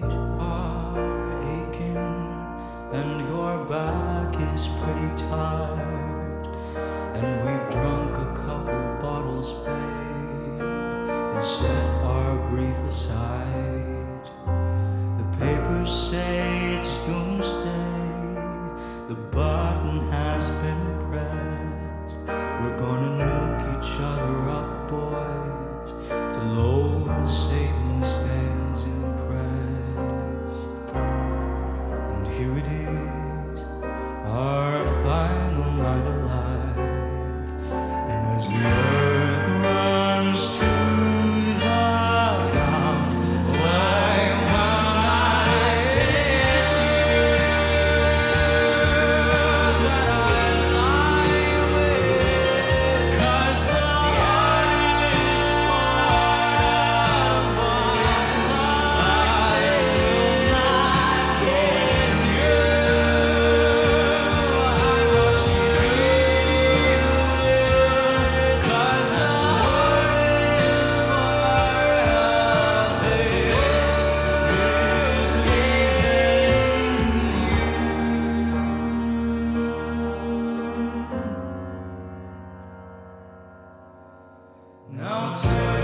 feet are aching and your back is pretty tired. Here it is. Our Now